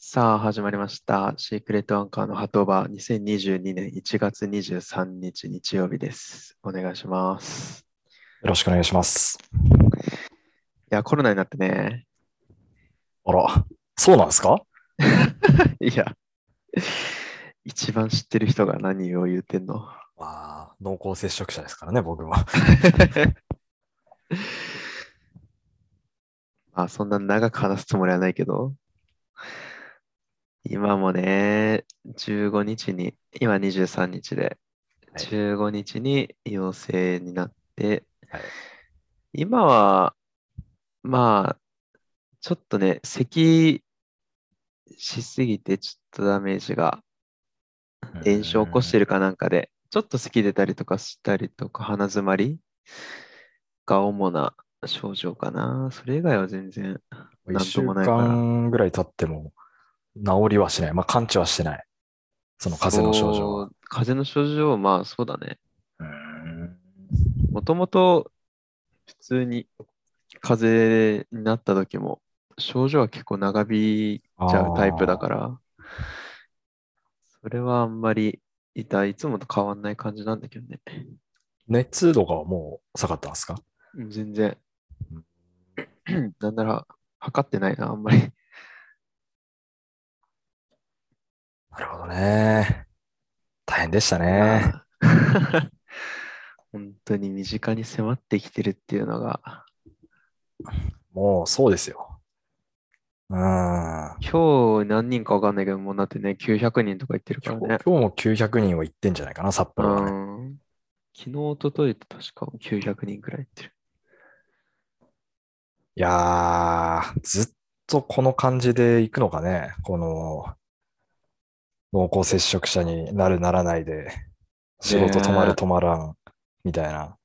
さあ、始まりました。シークレットアンカーのハトバー2022年1月23日日曜日です。お願いします。よろしくお願いします。いや、コロナになってね。あら、そうなんですか？いや、一番知ってる人が何を言ってんの？まあ、濃厚接触者ですからね、僕は。まあ、そんな長く話すつもりはないけど、今もね、15日に、今23日で、はい15日に陽性になって、はい今は、まあ、ちょっとね、咳しすぎて、ちょっとダメージが炎症を起こしてる。るかなんかで、ちょっと咳出たりとかしたりとか、鼻づまりが主な症状かな。それ以外は全然、なん一週ともないから。間ぐらい経っても治りはしない。まあ、完治はしてない。その風邪の症状風邪の症状はまあそうだね。もともと普通に風邪になった時も症状は結構長引いちゃうタイプだから、それはあんまり痛い、いつもと変わんない感じなんだけどね。熱度がもう下がったんですか？うん全然。なんなら測ってないな、あんまり。なるほどね。大変でしたね。本当に身近に迫ってきてるっていうのが、もうそうですよ。うーん。今日何人かわかんないけど、もうだってね、900人とか言ってるからね。今日も900人は行ってんじゃないかな、札う幌はね。ん。昨日、一昨日と確か900人くらい言ってる。いやー、ずっとこの感じで行くのかね。この濃厚接触者になるならないで、仕事止まる止まらん、みたいな。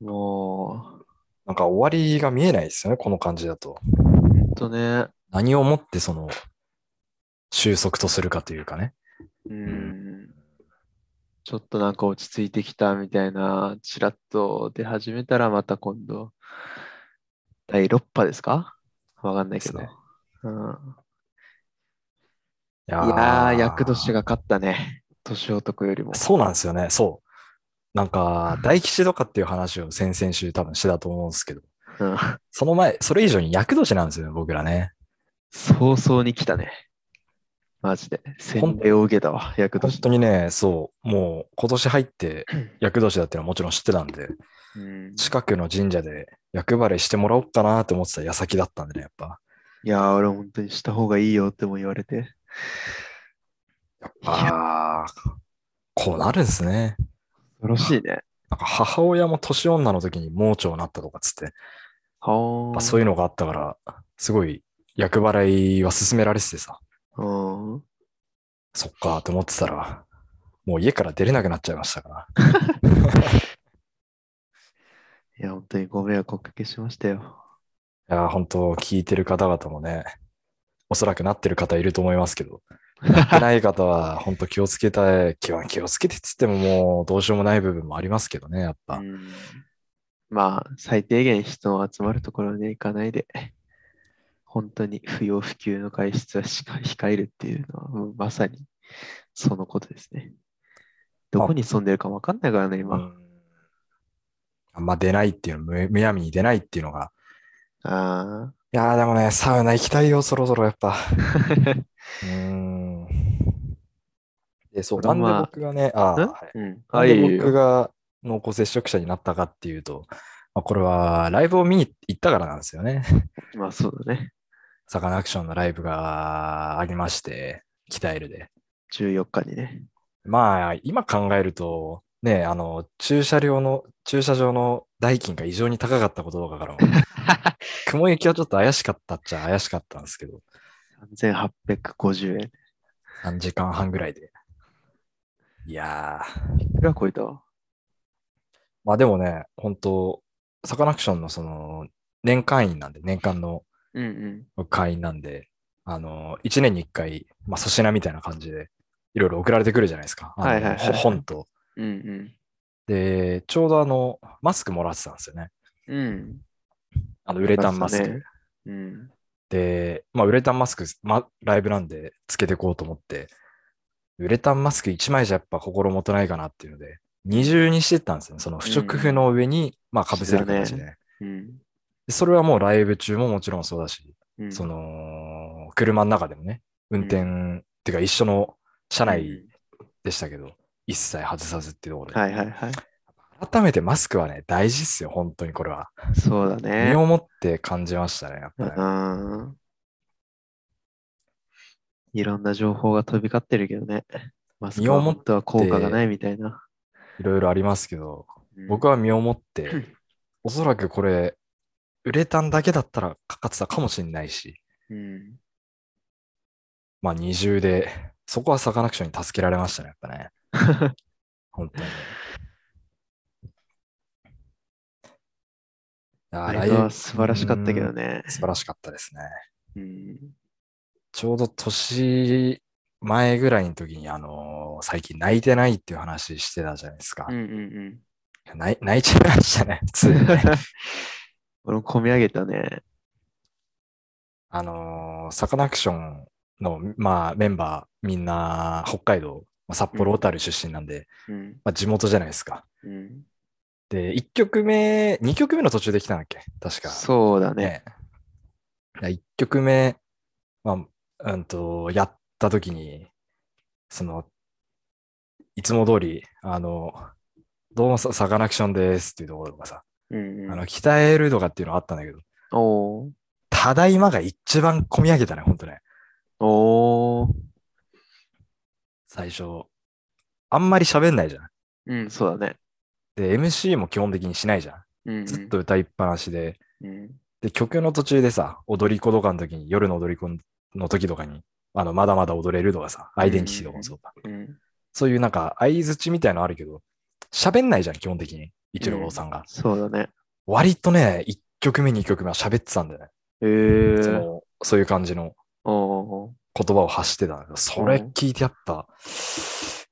もなんか終わりが見えないですよね、この感じだと。う、ほんとね、何をもってその収束とするかというかね。うん、ちょっとなんか落ち着いてきたみたいな、ちらっと出始めたらまた今度、第6波ですか？わかんないけど。ねうん、いいやー、厄年が勝ったね。年男よりも。そうなんですよね、そう。なんか、大吉とかっていう話を先々週多分してたと思うんですけど、うん、その前、それ以上に厄年なんですよね、僕らね。早々に来たね。マジで。洗礼を受けたわ、厄本年。当にね、そう、もう今年入って 厄年だっていうのはもちろん知ってたんで、うん、近くの神社で厄払いしてもらおうかなって思ってた矢先だったんでね、やっぱ。いやー、俺本当にした方がいいよっても言われて。ああ、こうなるんですね。恐ろしいね。なんか母親も年女の時に盲腸になったとかっつって、はーまあ、そういうのがあったから、すごい厄払いは勧められててさ、うん。そっかと思ってたら、もう家から出れなくなっちゃいましたから。いや、本当にご迷惑おかけしましたよ。いやー、本当聞いてる方々もね、おそらくなってる方いると思いますけど、なってない方は本当気をつけたい、気は気をつけてっつってももうどうしようもない部分もありますけどね、やっぱ。うんまあ、最低限人の集まるところに行かないで、本当に不要不急の外出はしか控えるっていうのは、もうまさにそのことですね。どこに住んでるか分かんないからね、今。うんあんま出ないっていうの、むむやみに出ないっていうのが。あいやーでもね、サウナ行きたいよ、そろそろやっぱ。あ。うーん。で、そう、なんでまあ僕がね、あはいで。僕が濃厚接触者になったかっていうと、まあ、これはライブを見に行ったからなんですよね。まあ、そうだね。サカナアクションのライブがありまして、キタエルで。14日にね。まあ、今考えると、ね、あの、駐車料の、駐車場の代金が異常に高かったこととかからも、雲行きはちょっと怪しかったっちゃ怪しかったんですけど、3850円。3時間半ぐらいで。いやー、いくら超えた？わ。まあでもね、本当サカナクションのその、年会員なんで、年間のうんうん。会員なんで、あの、1年に1回、まあ粗品みたいな感じで、いろいろ送られてくるじゃないですか。はいはいはい本と。うんで、ちょうどあの、マスクもらってたんですよね。うん。うん。あの、ウレタンマスク。ね。うん。で、まあ、ウレタンマスク、ま、ライブなんでつけていこうと思って、ウレタンマスク1枚じゃやっぱ心もとないかなっていうので、二重にしてったんですよね。その不織布の上に、まあ、かぶせる形で、そううん。でそれはもうライブ中ももちろんそうだし、うん、その、車の中でもね、運転、っていうか一緒の車内でしたけど、一切外さずっていうところで、はいはいはい。改めてマスクはね、大事っすよ、本当にこれは。そうだね。身をもって感じましたね、やっぱり、うん。いろんな情報が飛び交ってるけどね。マスクは身をもっては効果がないみたいな。いろいろありますけど、僕は、は身をもって、おそらくこれ、ウレタンだけだったらかかってたかもしれないし、うん、まあ二重で、そこはサカナクションに助けられましたね、やっぱね。本当に。あライブは素晴らしかったけどね。素晴らしかったですね。うん。ちょうど年前ぐらいの時に、あのー最近泣いてないっていう話してたじゃないですかうん。うん泣い泣いちゃいましたね、普通にね。俺も込み上げたね。あのーサカナクションの、まあ、メンバーみんな北海道、まあ札幌小樽出身なんで、うん。まあ、地元じゃないですか。うん。で、1曲目、2曲目の途中で来たんだっけ？確か。そうだね。ね。1曲目、まあ、うんと、やった時に、その、いつも通り、あの、どうもササカナクションですっていうところとかさ、うんうん、あの、鍛えるとかっていうのがあったんだけど、ただいまが一番込み上げたね、ほんとね。おー最初。あんまり喋んないじゃん。うん、そうだね。で、MC も基本的にしないじゃん。うんうん、ずっと歌いっぱなしで。うん。で、曲の途中でさ、踊り子とかの時に、夜の踊り子の時とかに、あの、まだまだ踊れるとかさ、アイデンティティとかもそうだ。うん。そういうなんか、相づちみたいのあるけど、喋んないじゃん、基本的に。一郎さんが。そうだね。割とね、1曲目、2曲目は喋ってたんだよね。えー。そのそういう感じのおー言葉を発してたそれ聞いてやっぱ、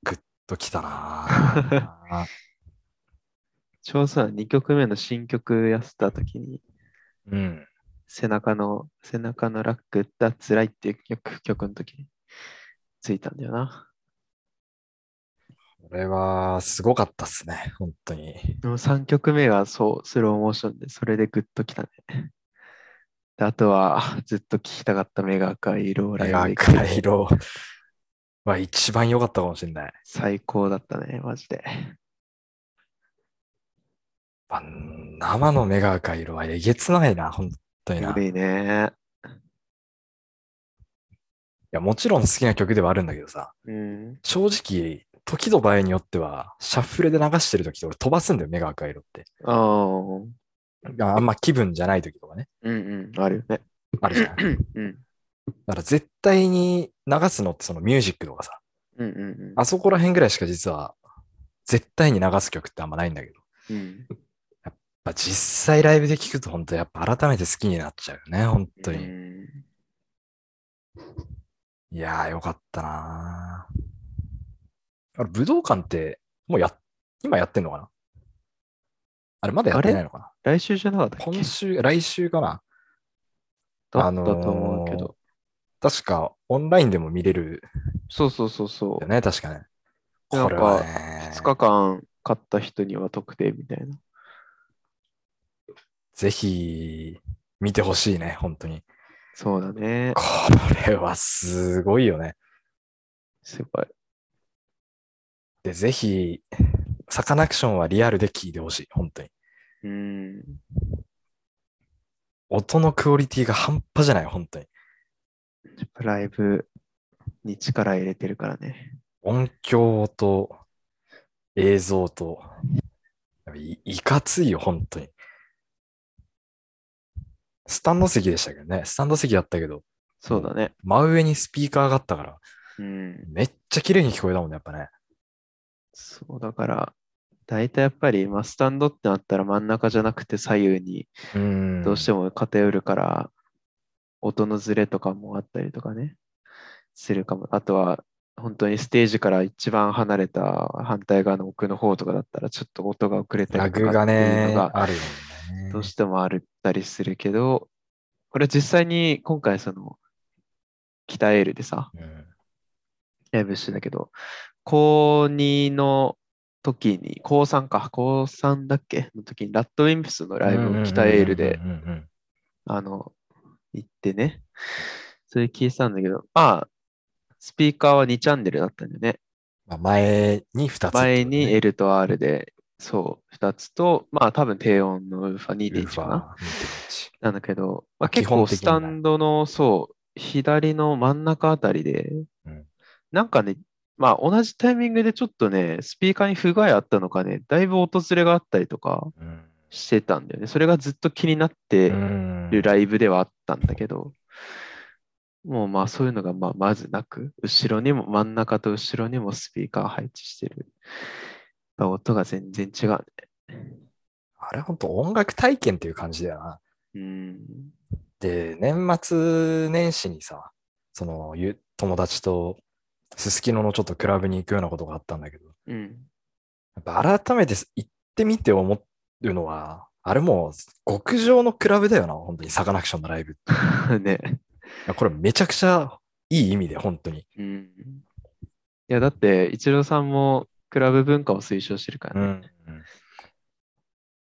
グッときたなぁ ちょうどさ、2曲目の新曲やってた時に、うん。背中の、背中のラックだつらいっていう曲曲の時についたんだよな。これは、すごかったっすね、本当に。でも3曲目がそう、スローモーションで、それでグッときたね。であとは、ずっと聴きたかったメガ赤い色をライブ赤で聴けて色は一番良かったかもしれない。最高だったね、マジで。生の目が赤い色はえげつないな、本当にな。い古いね。や、もちろん好きな曲ではあるんだけどさ、うん。正直、時と場合によっては、シャッフルで流してる時って俺飛ばすんだよ、目が赤い色って。あんま気分じゃない時とかね、うん、あるよね。あるじゃん。だうん。から絶対に流すのってそのミュージックとかさ、うんうんうん。あそこら辺ぐらいしか実は絶対に流す曲ってあんまないんだけど、うん。やっぱ実際ライブで聴くと本当やっぱ改めて好きになっちゃうよね、本当うに。んいやーよかったなーあれ、武道館ってもうや、今やってんのかな？あれ、まだやってないのかな？来週じゃなかったっけ？今週、来週かな？だったと思うけど。確かオンラインでも見れるそうそうそうそうよ。ね、確かね。なんかこれはね、2日間買った人には特典みたいな。ぜひ見てほしいね、本当に。そうだね。これはすごいよね。すごい。で、ぜひ、サカナクションはリアルで聴いてほしい、本当に。うん。音のクオリティが半端じゃない、本当に。ライブに力入れてるからね。音響と映像と、いいかついよ、本当に。スタンド席でしたけどね。スタンド席だったけど、そうだね。真上にスピーカーがあったから、うん。めっちゃ綺麗に聞こえたもんね、やっぱね。そうだから、大体やっぱり、まあ、スタンドってなったら真ん中じゃなくて左右にうん。どうしても偏るから、音のズレとかもあったりとかね、するかも。あとは、本当にステージから一番離れた反対側の奥の方とかだったら、ちょっと音が遅れたラりとかっていうねの、が。どうしてもあったりするけど、俺実際に今回その、北エールでさ、うん。ライブしてたけど、高2の時に、高3か、高3だっけ？の時に、ラッドウィンプスのライブを北エールであの、行ってね、それ聞いてたんだけど、まあ、スピーカーは2チャンネルだったんだよね。まあ、前に2つね、前に L と R で、そう、2つと、まあ多分低音のウーファルー2.1かな。ファー2.1。なんだけど、まあ、結構スタンドの、そう、左の真ん中あたりで、うんなんかね、まあ同じタイミングでちょっとね、スピーカーに不具合あったのかね、だいぶ音ずれがあったりとかうんしてたんだよね。それがずっと気になってうんるライブではあったんだけど、もうまあそういうのがまあまずなく、後ろにも、真ん中と後ろにもスピーカー配置してる。やっぱ音が全然違うね。あれ本当音楽体験っていう感じだよな。うん。で、年末年始にさ、そのゆ友達とすすきののちょっとクラブに行くようなことがあったんだけど、うん。やっぱ改めて行ってみて思うのは、あれもう極上のクラブだよな、本当にサカナクションのライブ。ね。これめちゃくちゃいい意味で、本当に。うん。いや、だって、イチローさんもクラブ文化を推奨してるからね。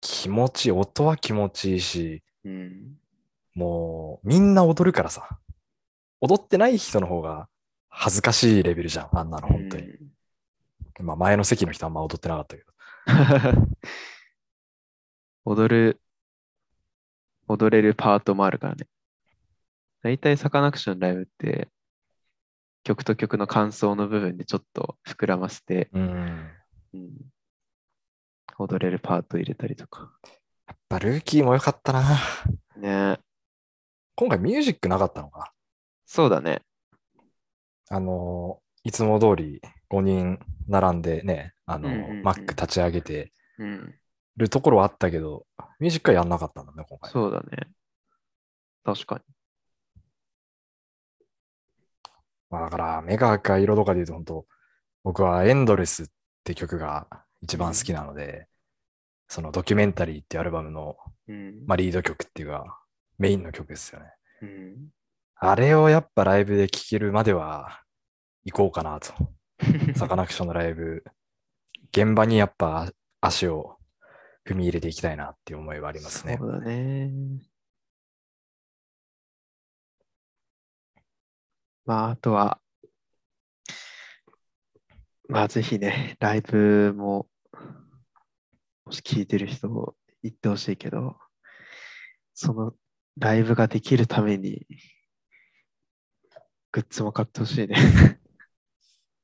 気持ちいい、音は気持ちいいし、うん。もうみんな踊るからさ。踊ってない人の方が恥ずかしいレベルじゃん、あんなの、本当に。まあ前の席の人はあんま踊ってなかったけど。う ん踊る、踊れるパートもあるからね。大体サカナクションライブって、曲と曲の感想の部分でちょっと膨らませて、うん。うん、踊れるパート入れたりとか。やっぱルーキーも良かったな。ね今回ミュージックなかったのか。そうだね。あのー、いつも通り5人並んでね、あのマック立ち上げてうん。るところはあったけど、ミュージックはやんなかったんだね、今回。そうだね。確かに。まあだから、目が赤い色とかで言うと、本当僕はエンドレスって曲が一番好きなので、そのドキュメンタリーってアルバムの、うん。まあ、リード曲っていうか、メインの曲ですよね。うん、あれをやっぱライブで聴けるまでは行こうかなと。サカナクションのライブ、現場にやっぱ足を踏み入れていきたいなっていう思いはありますね。そうだね。まあ、あとは、まあ、ぜひね、ライブも、もし聞いてる人行ってほしいけど、そのライブができるために、グッズも買ってほしいね。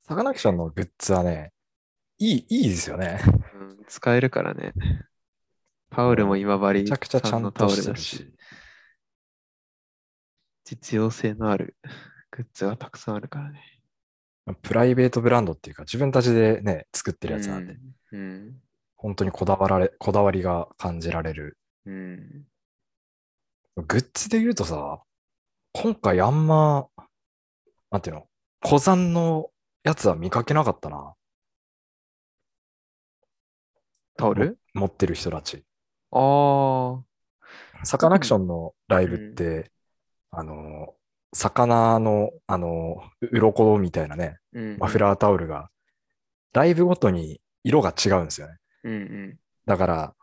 サカナクションのグッズはね、いい、いいですよね。うん、使えるからね。タオルも今治めちゃくちゃちゃんのタオとしてるルだし。し。実用性のあるグッズがたくさんあるからね。プライベートブランドっていうか、自分たちでね、作ってるやつなんで、うん。本当にこだわられ、こだわりが感じられる。うん。グッズで言うとさ、今回あんま、なんていうの、古参のやつは見かけなかったな。タオル？持ってる人たち。ああ。サカナクションのライブって、あの、魚の、あの、う鱗みたいなね、うん。マフラータオルが、ライブごとに色が違うんですよね。うんうん。だから、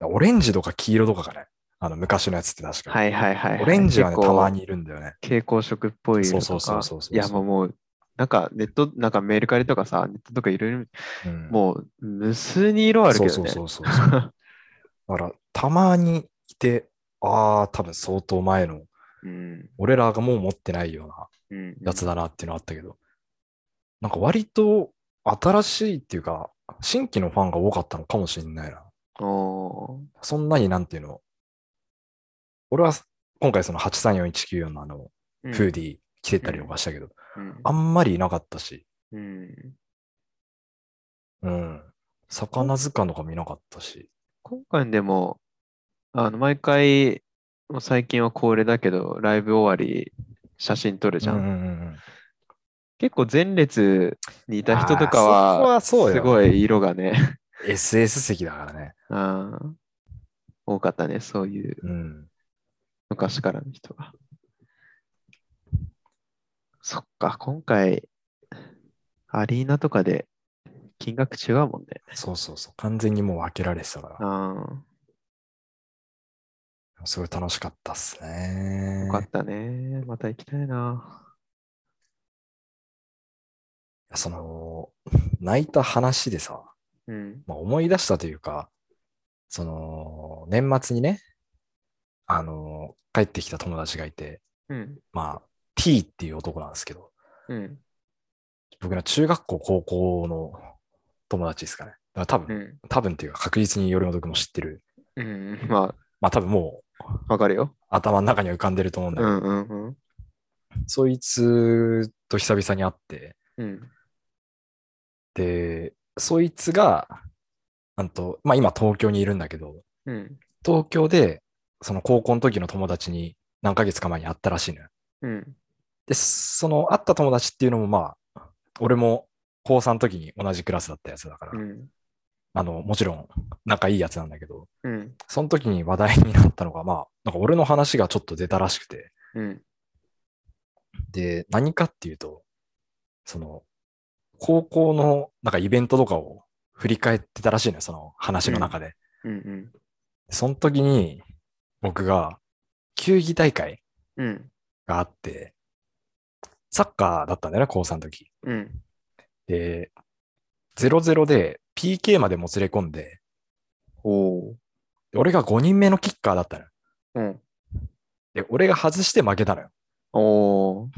オレンジとか黄色とかがね、あの、昔のやつって確か。はいはいはい、はい。オレンジはね、たまにいるんだよね。蛍光色っぽい色とか。そうそうそうそうそういやもうもう、なんかネット、なんかメルカリとかさ、ネットとかいろいろ、うん、もう無数に色あるけどね。そうそうそうそう。だから、たまにいて、ああ、多分相当前の、うん。俺らがもう持ってないようなうん。やつだなっていうのあったけど、なんか割と新しいっていうか、新規のファンが多かったのかもしれないな。そんなになんていうの、俺は今回その834194のあの、うんフーディー着てたりとかしたけど、うんあんまりいなかったし、うん。うん。魚図鑑とか見なかったし、今回でも、あの、毎回、もう最近は恒例だけど、ライブ終わり、写真撮るじゃん。うんうんうん結構前列にいた人とかは、すごい色がね、うん。SS 席だからね。うん多かったね、そういう。うん。昔からの人が。そっか、今回、アリーナとかで金額違うもんね。そうそうそう。完全にもう分けられてたから。あすごい楽しかったっすあ、ねよ。かったね。また行きたいな。その、泣いた話でさ、うん。まあ、思い出したというか、その、年末にね、あの、帰ってきた友達がいて、うん。まあ、T っていう男なんですけど、うん。僕の中学校、高校の友達ですかね。だから多分、うん。多分っていうか確実によりも僕も知ってる。うん。ままあ多分もうあ、わかるよ。頭の中には浮かんでると思うんだけど、うんうんうん。そいつと久々に会って、うん。で、そいつが、なんと、まあ今東京にいるんだけど、うん。東京で、その高校の時の友達に何ヶ月か前に会ったらしいのよ。うん。で、その会った友達っていうのもまあ、俺も高3の時に同じクラスだったやつだから、うん。あの、もちろん仲いいやつなんだけど、うん。その時に話題になったのが、まあ、なんか俺の話がちょっと出たらしくて、うん。で、何かっていうと、その、高校のなんかイベントとかを振り返ってたらしいのよ、その話の中で。うん。その時に僕が球技大会うん。があって、サッカーだったんだよね、高3の時。うん。で、0-0で PK までもつれ込んで、お俺が5人目のキッカーだったのよ。うん。で、俺が外して負けたのよ。おー。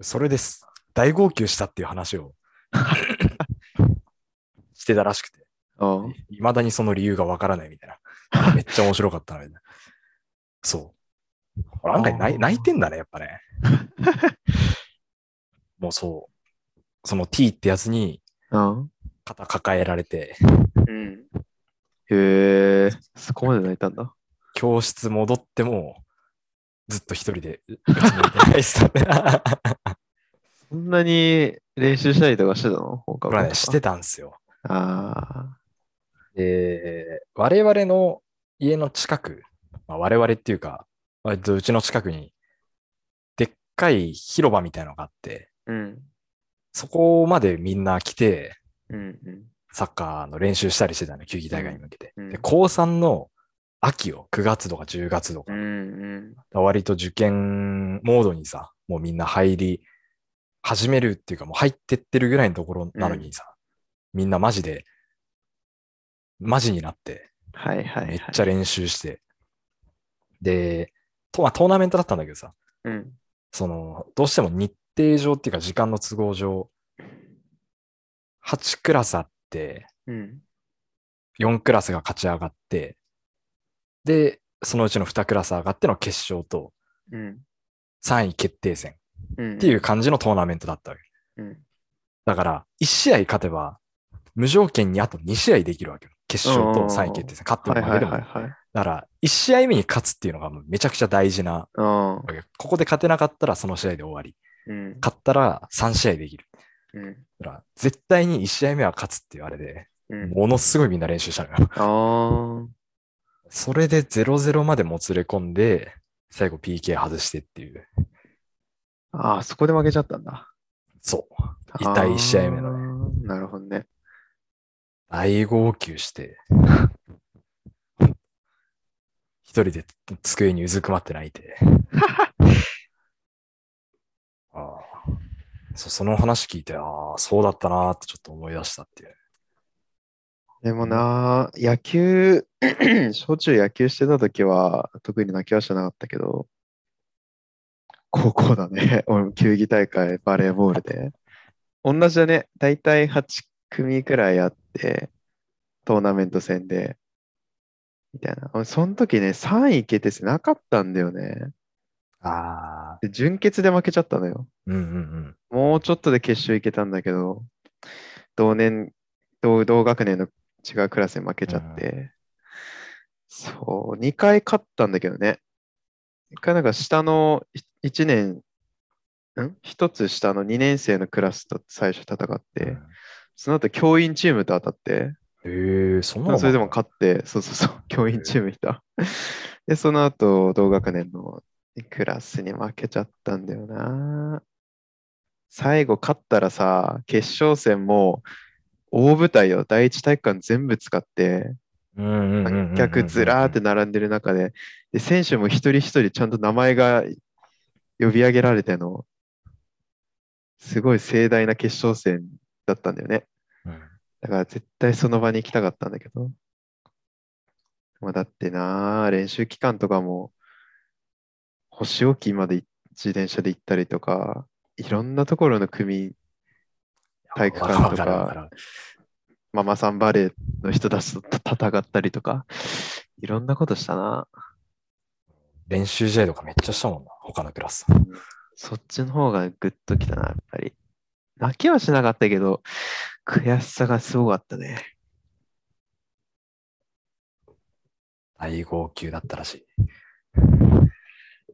それです。大号泣したっていう話を してたらしくて、ああ。未だにその理由がわからないみたいな。めっちゃ面白かったな、みたいな。そう。俺案外泣いてんだね、やっぱね。もうそう。その T ってやつにうん。肩抱えられて、うん。へえ、そこまで泣いたんだ。教室戻っても、ずっと一人で。そんなに練習したりとかしてたの？放課後ね、してたんですよ。あで、我々の家の近く、まあ、我々っていうか、割とうちの近くに、でっかい広場みたいなのがあって、あ。うん。そこまでみんな来て、うんうん。サッカーの練習したりしてたの、球技大会に向けて。うんで、高3の秋を、9月とか10月とか、うんうん。割と受験モードにさ、もうみんな入り始めるっていうか、もう入ってってるぐらいのところなのにさ、みんなマジで、マジになって、はいはい、はい。めっちゃ練習して、で、とまあ、トーナメントだったんだけどさ、うん。その、どうしても日程上っていうか時間の都合上、8クラスあって、4クラスが勝ち上がって、で、そのうちの2クラス上がっての決勝と。3位決定戦。っていう感じのトーナメントだったわけ。だから、1試合勝てば、無条件にあと2試合できるわけよ。決勝と3位決定戦。勝ってはいはいも負けでも。だから、1試合目に勝つっていうのがもうめちゃくちゃ大事な。ここで勝てなかったらその試合で終わり。うん。勝ったら3試合できる。うん。だから、絶対に1試合目は勝つっていうあれで、うん。ものすごいみんな練習したのよ。それで0-0までもつれ込んで、最後 PK 外してっていう。ああ、そこで負けちゃったんだ。そう。痛い1試合目のね。ね。なるほどね。大号泣して、一人で机にうずくまって泣いて。ああそその話聞いて、ああ、そうだったなーってちょっと思い出したっていう。でもな、野球、小中野球してた時は、特に泣きはしなかったけど、高校だね。俺も球技大会、バレーボールで。同じだね。だいたい8組くらいあって、トーナメント戦で、みたいな。俺その時ね、3位決定戦なかったんだよね。ああ、で、準決で負けちゃったのよ。うんうんうん。もうちょっとで決勝行けたんだけど、同年、同同学年の違うクラスに負けちゃって、そう、2回勝ったんだけどね。1回なんか下の1年、ん ?1 つ下の2年生のクラスと最初戦って、その後教員チームと当たって、へえそんなのそれでも勝って、そうそうそう、教員チームいた。で、その後、同学年のクラスに負けちゃったんだよな。最後勝ったらさ、決勝戦も大舞台を第一体育館全部使って、観客ずらーって並んでる中で、で選手も一人一人ちゃんと名前が呼び上げられての、すごい盛大な決勝戦だったんだよね。だから絶対その場に行きたかったんだけど。まあ、だってな、練習期間とかも、星置まで自転車で行ったりとか、いろんなところの組、体育館とかママさんバレーの人たちと戦ったりとか、いろんなことしたな。練習試合とかめっちゃしたもんな、他のクラス。そっちの方がグッときたな、やっぱり。泣きはしなかったけど、悔しさがすごかったね。大号泣だったらしい。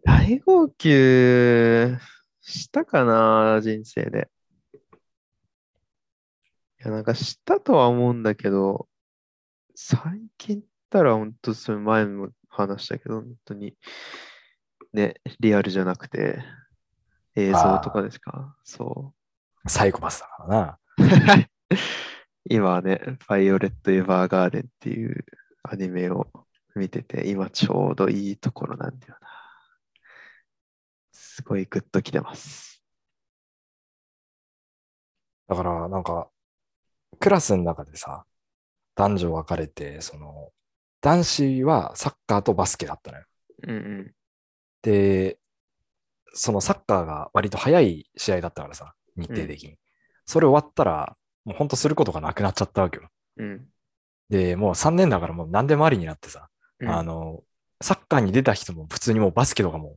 大号泣したかな、人生で。いや、なんかしたとは思うんだけど、最近言ったら本当それ前も話したけど、本当に、ね、リアルじゃなくて、映像とかですか？そサイコパスだからな。う。今はね、バイオレット・エヴァーガーデンっていうアニメを見てて、今ちょうどいいところなんだよな。すごいグッときてます。だから、なんか、クラスの中でさ、男女分かれて、その、男子はサッカーとバスケだったのよ。うんうん。で、そのサッカーが割と早い試合だったからさ、日程的に。それ終わったら、もうほんとすることがなくなっちゃったわけよ。うん。で、もう3年だからもう何でもありになってさ、うんあの、サッカーに出た人も普通にもうバスケとかも、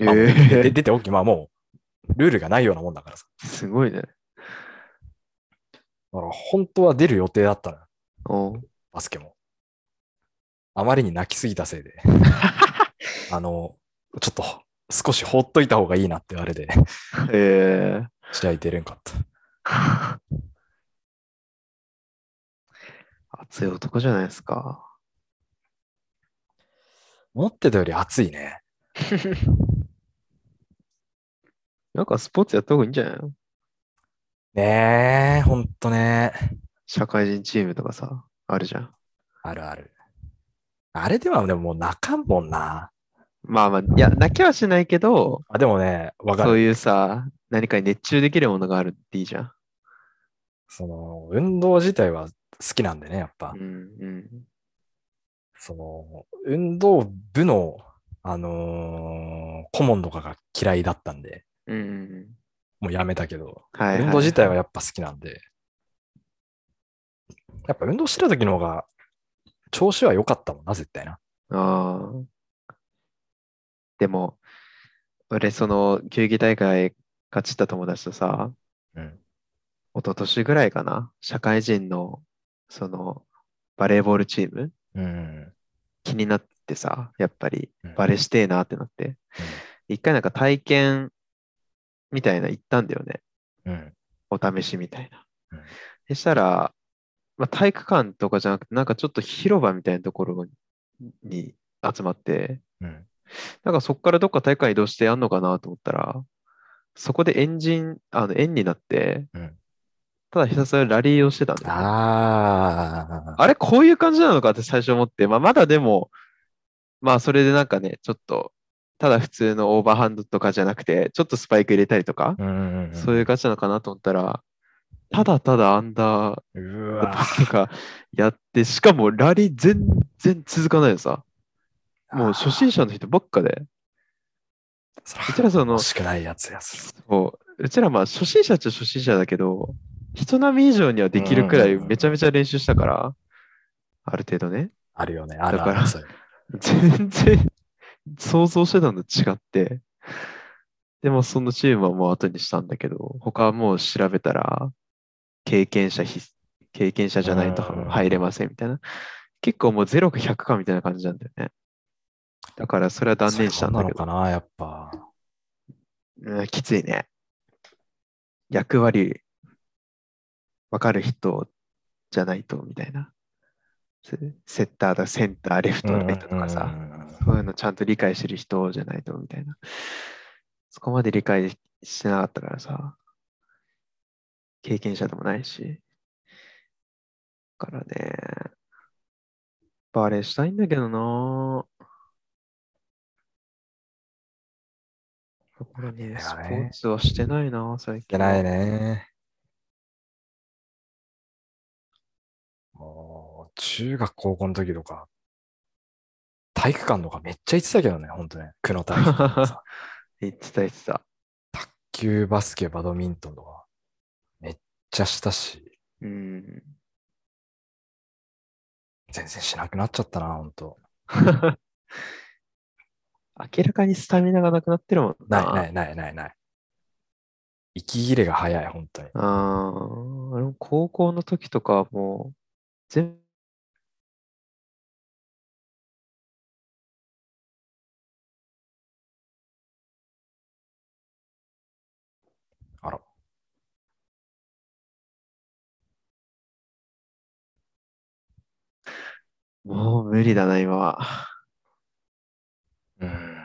えー、出て OK、まあもう、ルールがないようなもんだからさ。すごいね。だから本当は出る予定だったのよ、おうバスケも。あまりに泣きすぎたせいで、あの、ちょっと少し放っといた方がいいなってあれで、えー、試合出れんかった。熱い男じゃないですか。思ってたより熱いね。なんかスポーツやった方がいいんじゃないの？ねえ、ほんとね。社会人チームとかさ、あるじゃん。あるある。あれではでももう泣かんもんな。まあまあ、いや、泣きはしないけど、あ、でもね、わかる。そういうさ、何かに熱中できるものがあるっていいじゃん。その、運動自体は好きなんでね、やっぱう。んうん。その、運動部の、あのー顧問とかが嫌いだったんで、うんうんうん。もうやめたけど、はいはいはい運動自体はやっぱ好きなんで、やっぱ運動してた時の方が、調子は良かったもんな、絶対な。ああ。でも、俺、その、球技大会勝ちった友達とさ、うん。一昨年ぐらいかな、社会人の、その、バレーボールチーム、うん。気になってさ、やっぱりうんバレーしてえなってなって、一回なんか体験みたいな行ったんだよね。うん。お試しみたいな。うんそしたら、まあ、体育館とかじゃなくて、なんかちょっと広場みたいなところに集まって、うん。なんかそこからどっか体育館移動してやんのかなと思ったら、そこでエンジン、あの、円になって、うんただひたすらラリーをしてたんだよね、ああ。あれ、こういう感じなのかって最初思って、まあ、まだでも、まあ、それでなんかね、ちょっと、ただ普通のオーバーハンドとかじゃなくて、ちょっとスパイク入れたりとか。そういう感じなのかなと思ったら、ただただアンダーとかやって、しかもラリー全然続かないのさ。もう初心者の人ばっかで。うちらその欲しくないやつやつ。そううちらまあ初心者っちゃ初心者だけど、人並み以上にはできるくらいめちゃめちゃ練習したから、ある程度ね。あるよね。あるだから 全然想像してたのと違って、でもそのチームはもう後にしたんだけど、他はもう調べたら、経験者必須経験者じゃないとうん入れませんみたいな。結構もう0か100かみたいな感じなんだよね。だからそれは断念したんだけどそうなの、かな、やっぱ。うん、きついね。役割、わかる人じゃないと、みたいな。セセッターだ、センター、レフト、ライトとかさ、そういうのちゃんと理解してる人じゃないとみたいな。そこまで理解してなかったからさ、経験者でもないし。だからね、バレーしたいんだけどなだからね、スポーツはしてないな、最近。いけないね。中学高校の時とか、体育館とかめっちゃ行ってたけどね、ほんとね。区の体育館とかさ。言ってた言ってた。卓球、バスケ、バドミントンとか、めっちゃしたし、うん。全然しなくなっちゃったな、ほんと。明らかにスタミナがなくなってるもんな。ないないないないない。息切れが早い、本当に。あーあ高校の時とかはもう、全もう無理だな、今は。うん。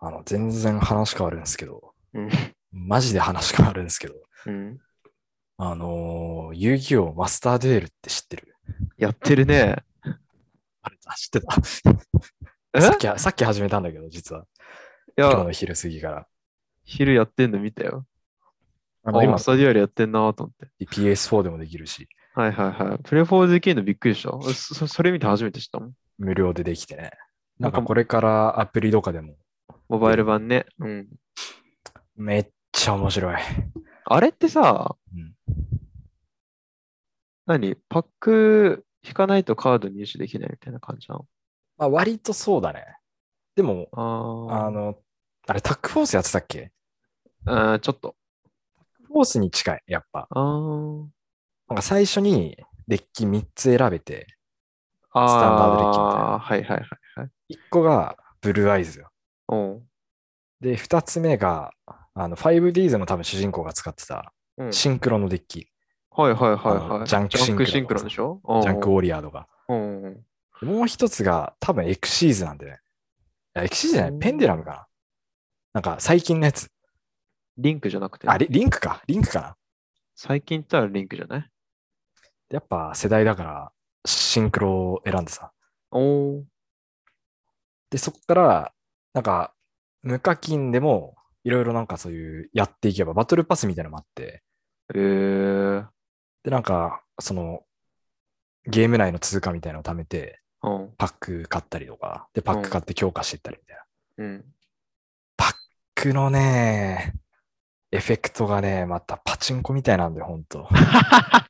あの、全然話変わるんですけど、うん。マジで話変わるんですけど、うん。あのー遊戯王マスターデュエルって知ってる？やってるね。あれ、あ知ってた？え？さっき、さっき始めたんだけど、実は。いや、今日の昼過ぎから。昼やってんの見たよ。あ、あの、今ス、タジオよりやってんなと思って。PS4 でもできるし、はいはいはい。プレフォーできるのびっくりした？そそそれ見て初めて知ったもん。無料でできてね。なんかこれからアプリとかでも、モバイル版ね。うん。めっちゃ面白い。あれってさ、うん何？パック引かないとカード入手できないみたいな感じなの？まあ、割とそうだね。でも、ああの、あれ、タックフォースやってたっけ？ああー、ちょっと。タックフォースに近い、やっぱ。なんか最初にデッキ3つ選べて。スタンダードデッキみたいなはいはいはいはい。1個がブルーアイズよ。で、2つ目が、あの、5Ds の多分主人公が使ってたうん。シンクロのデッキ。はいはいはいあはい。のジャンクシンクロシンクロでしょ？ジャンクウォリアーとか。うんうんでもう一つが多分エクシーズなんでね。エクシーズじゃない、うんペンデュラムかな。なんか最近のやつ。リンクじゃなくて。あ、リリンクか。リンクかな。最近言ったらリンクじゃない？やっぱ世代だからシンクロを選んでさ。おーで、そこから、なんか、無課金でも、いろいろなんかそういうやっていけば、バトルパスみたいなのもあって、えー。で、なんか、その、ゲーム内の通貨みたいなのを貯めて、うん。パック買ったりとか、で、パック買って強化していったりみたいな。うん。パックのね、エフェクトがね、またパチンコみたいなんだよ、ほんと。あ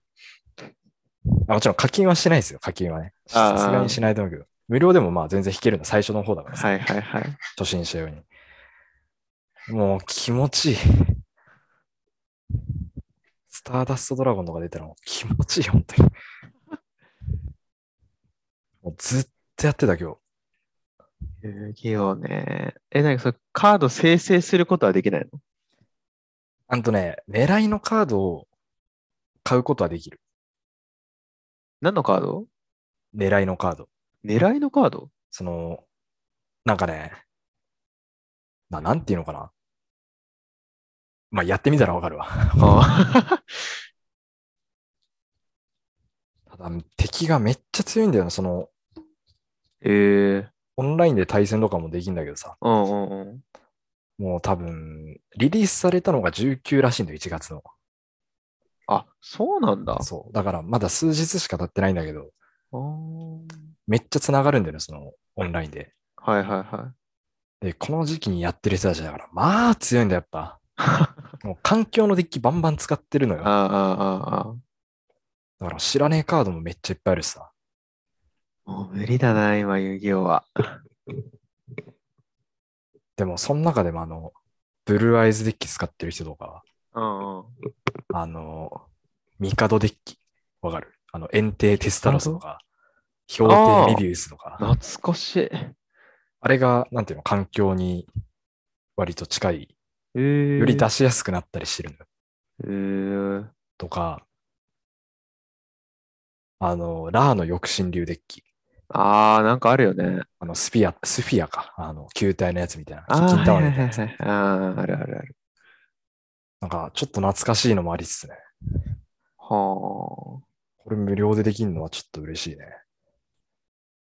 もちろん課金はしてないですよ、課金はね。さすがにしないと思うけど。無料でもまあ全然弾けるの最初の方だからさ、はいはいはい。初心者用に。もう気持ちいい。スターダストドラゴンとか出たらもう気持ちいい、本当に。もうずっとやってた、今日。遊戯王ね。え、なんかそれカード生成することはできないの？あんとね、狙いのカードを買うことはできる。何のカード？狙いのカード。狙いのカード？その、なんかね、ななんていうのかな？まあ、やってみたらわかるわ。あ ただ、敵がめっちゃ強いんだよな。その、えー。オンラインで対戦とかもできんだけどさ。うんうんうん。もう多分、リリースされたのが19らしいんだよ、1月の。あ、そうなんだ。そう。だから、まだ数日しか経ってないんだけど、めっちゃ繋がるんだよね、その、オンラインで。はいはいはい。で、この時期にやってる人たちだから、まあ強いんだよ、やっぱ。もう環境のデッキバンバン使ってるのよ。ああ、ああ、ああ。だから知らねえカードもめっちゃいっぱいあるしさ。もう無理だな、今、遊戯王は。でも、その中でもあの、ブルーアイズデッキ使ってる人とか、うんうん。あの、ミカドデッキ、わかる？あの、エンテイテスタロスとか、氷帝リビウスとか、懐かしい。あれが、なんていうの、環境に割と近い、えー、より出しやすくなったりしてるのよ。えー、とか、あの、ラーの抑止流デッキ。あー、なんかあるよね。あの、スピア、スフィアか。あの、球体のやつみたいな。あー、キッキンタはいワーみたいなやつ。はいはいはい。あー、あるあるある。なんか、ちょっと懐かしいのもありつつね。はこれ無料でできるのはちょっと嬉しいね。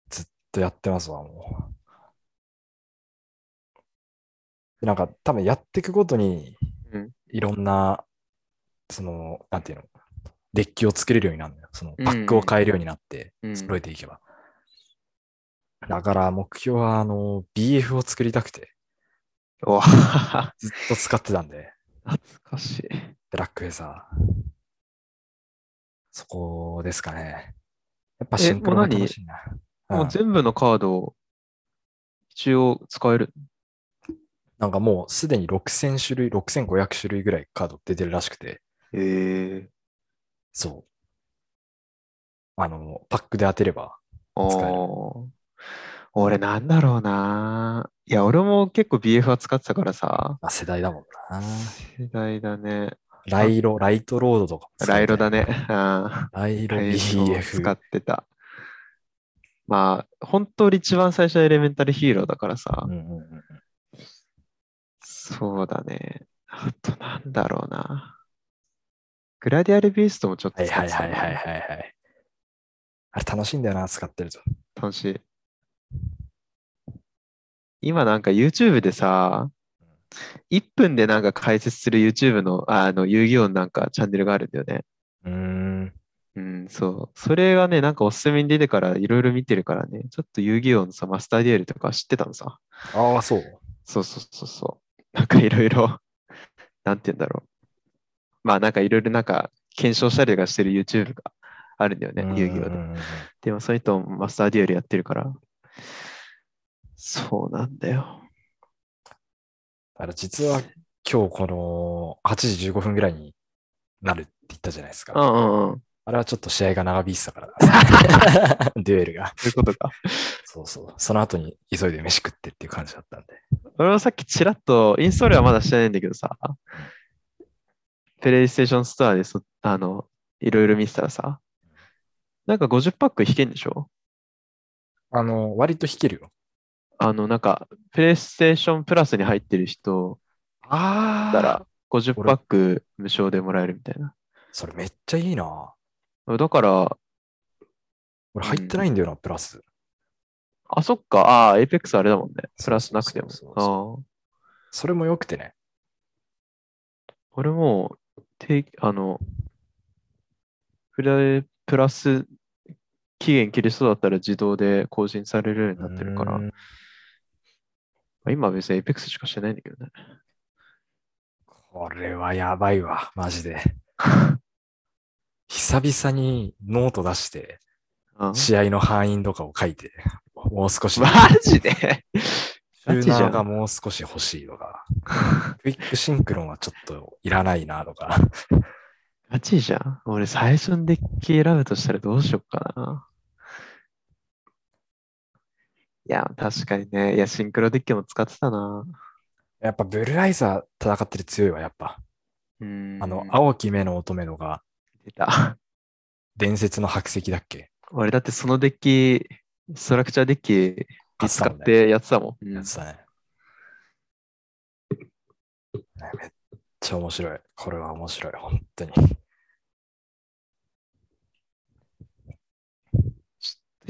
ずっとやってますわ、もう。なんか、多分やっていくごとにうん、いろんな、その、なんていうの、デッキを作れるようになるんだよ。その、うんパックを変えるようになって、あ。うん。揃えていけば。だから、目標は、あの、BF を作りたくて、おはははずっと使ってたんで、懐かしい。ブラックフェザー。そこですかね。やっぱシンクロが楽しいな。もううん全部のカードを一応使える？なんかもうすでに6000種類、6500種類ぐらいカード出てるらしくて、ええそう。あの、パックで当てれば、ー。使える俺なんだろうな。いや、俺も結構 BF は使ってたからさ。まあ、世代だもんな。世代だね。ライロ、ライトロードとかライロだね。うん。ライロ BF。使ってた。まあ、本当に一番最初はエレメンタルヒーローだからさ。うんうんうんそうだね。あとなんだろうな。グラディアルビーストもちょっとはい使ってたなはいはいはいはいはい。あれ楽しいんだよな、使ってると。楽しい。今なんか YouTube でさ、1分でなんか解説する YouTube の、ああの、遊戯王のなんかチャンネルがあるんだよね。うーん。うん、そう。それがね、なんかおすすめに出てからいろいろ見てるからね、ちょっと遊戯王のさ、マスターデュエルとか知ってたのさ。ああ、そう。そうそうそうそう。なんかいろいろ、なんて言うんだろう。まあなんかいろいろなんか検証したりとかしてる YouTube があるんだよね、遊戯王で。うんうんうんうんでもそれとマスターデュエルやってるから。そうなんだよ。だから実は今日この8時15分ぐらいになるって言ったじゃないですか。うんうんうん。あれはちょっと試合が長引いてたから デュエルが。そういうことか？そうそう。その後に急いで飯食ってっていう感じだったんで。俺もさっきちらっと、インストールはまだしてないんだけどさ、プレイステーションストアでそ、あの、いろいろ見てたらさ、なんか50パック引けんでしょ？あの、割と弾けるよ。あの、なんか、プレイステーションプラスに入ってる人だったら50パック無償でもらえるみたいな。それめっちゃいいな。だから、俺入ってないんだよな、プラス。あ、そっか。ああ、エイペックスあれだもんね。プラスなくても。そああ。それも良くてね。俺も、てあの、プレプラス期限切れそうだったら自動で更新されるようになってるから、今は別に Apex しかしてないんだけどね。これはやばいわ、マジで。久々にノート出して、うん？試合の範囲とかを書いて、もう少し、マジで？チューナーがもう少し欲しいとか、クイックシンクロンはちょっといらないなとか、ガチじゃん？俺最初にデッキ選ぶとしたらどうしよっかな。いや、確かにね。いや、シンクロデッキも使ってたな。やっぱブルーアイザー戦ってる強いわ、やっぱ。うーん。あの、青き目の乙女のが出た。伝説の白石だっけ？俺だってそのデッキ、ストラクチャーデッキ使ってたもんねてやってたもん。うんやつだね。ねめっちゃ面白い。これは面白い、本当に。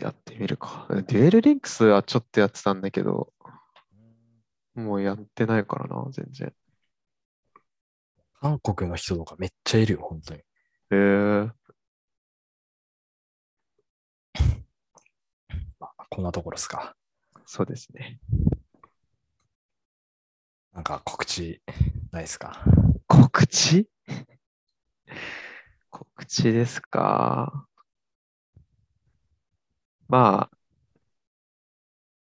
やってみるか。デュエルリンクスはちょっとやってたんだけど、もうやってないからな、全然。韓国の人とかめっちゃいるよ、本当に。へえー、まあ、こんなところですか。そうですね。なんか告知ないですか？告知？告知ですか？まあ、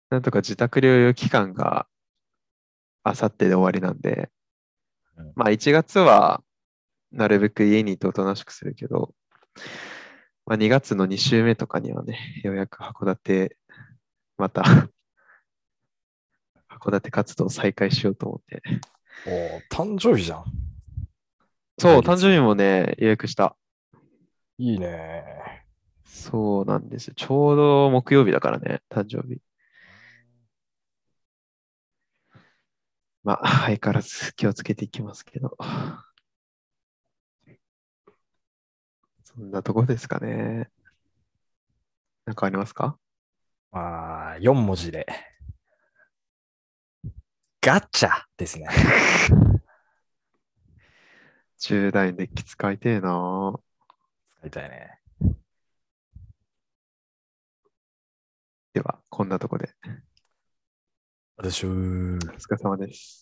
なんとか自宅療養期間があさってで終わりなんで、うんまあ1月はなるべく家にいておとなしくするけど、まあ2月の2週目とかにはね、ようやく函館、また 函館活動を再開しようと思って。おー誕生日じゃん。そう、誕生日もね、予約した。いいね。そうなんですよ。ちょうど木曜日だからね、誕生日。まあ、相変わらず気をつけていきますけど。そんなとこですかね。なんかありますか？まあ、4文字で。ガチャですね。10代デッキ使いてえな使いたいね。では、こんなとこで。私はお疲れ様です。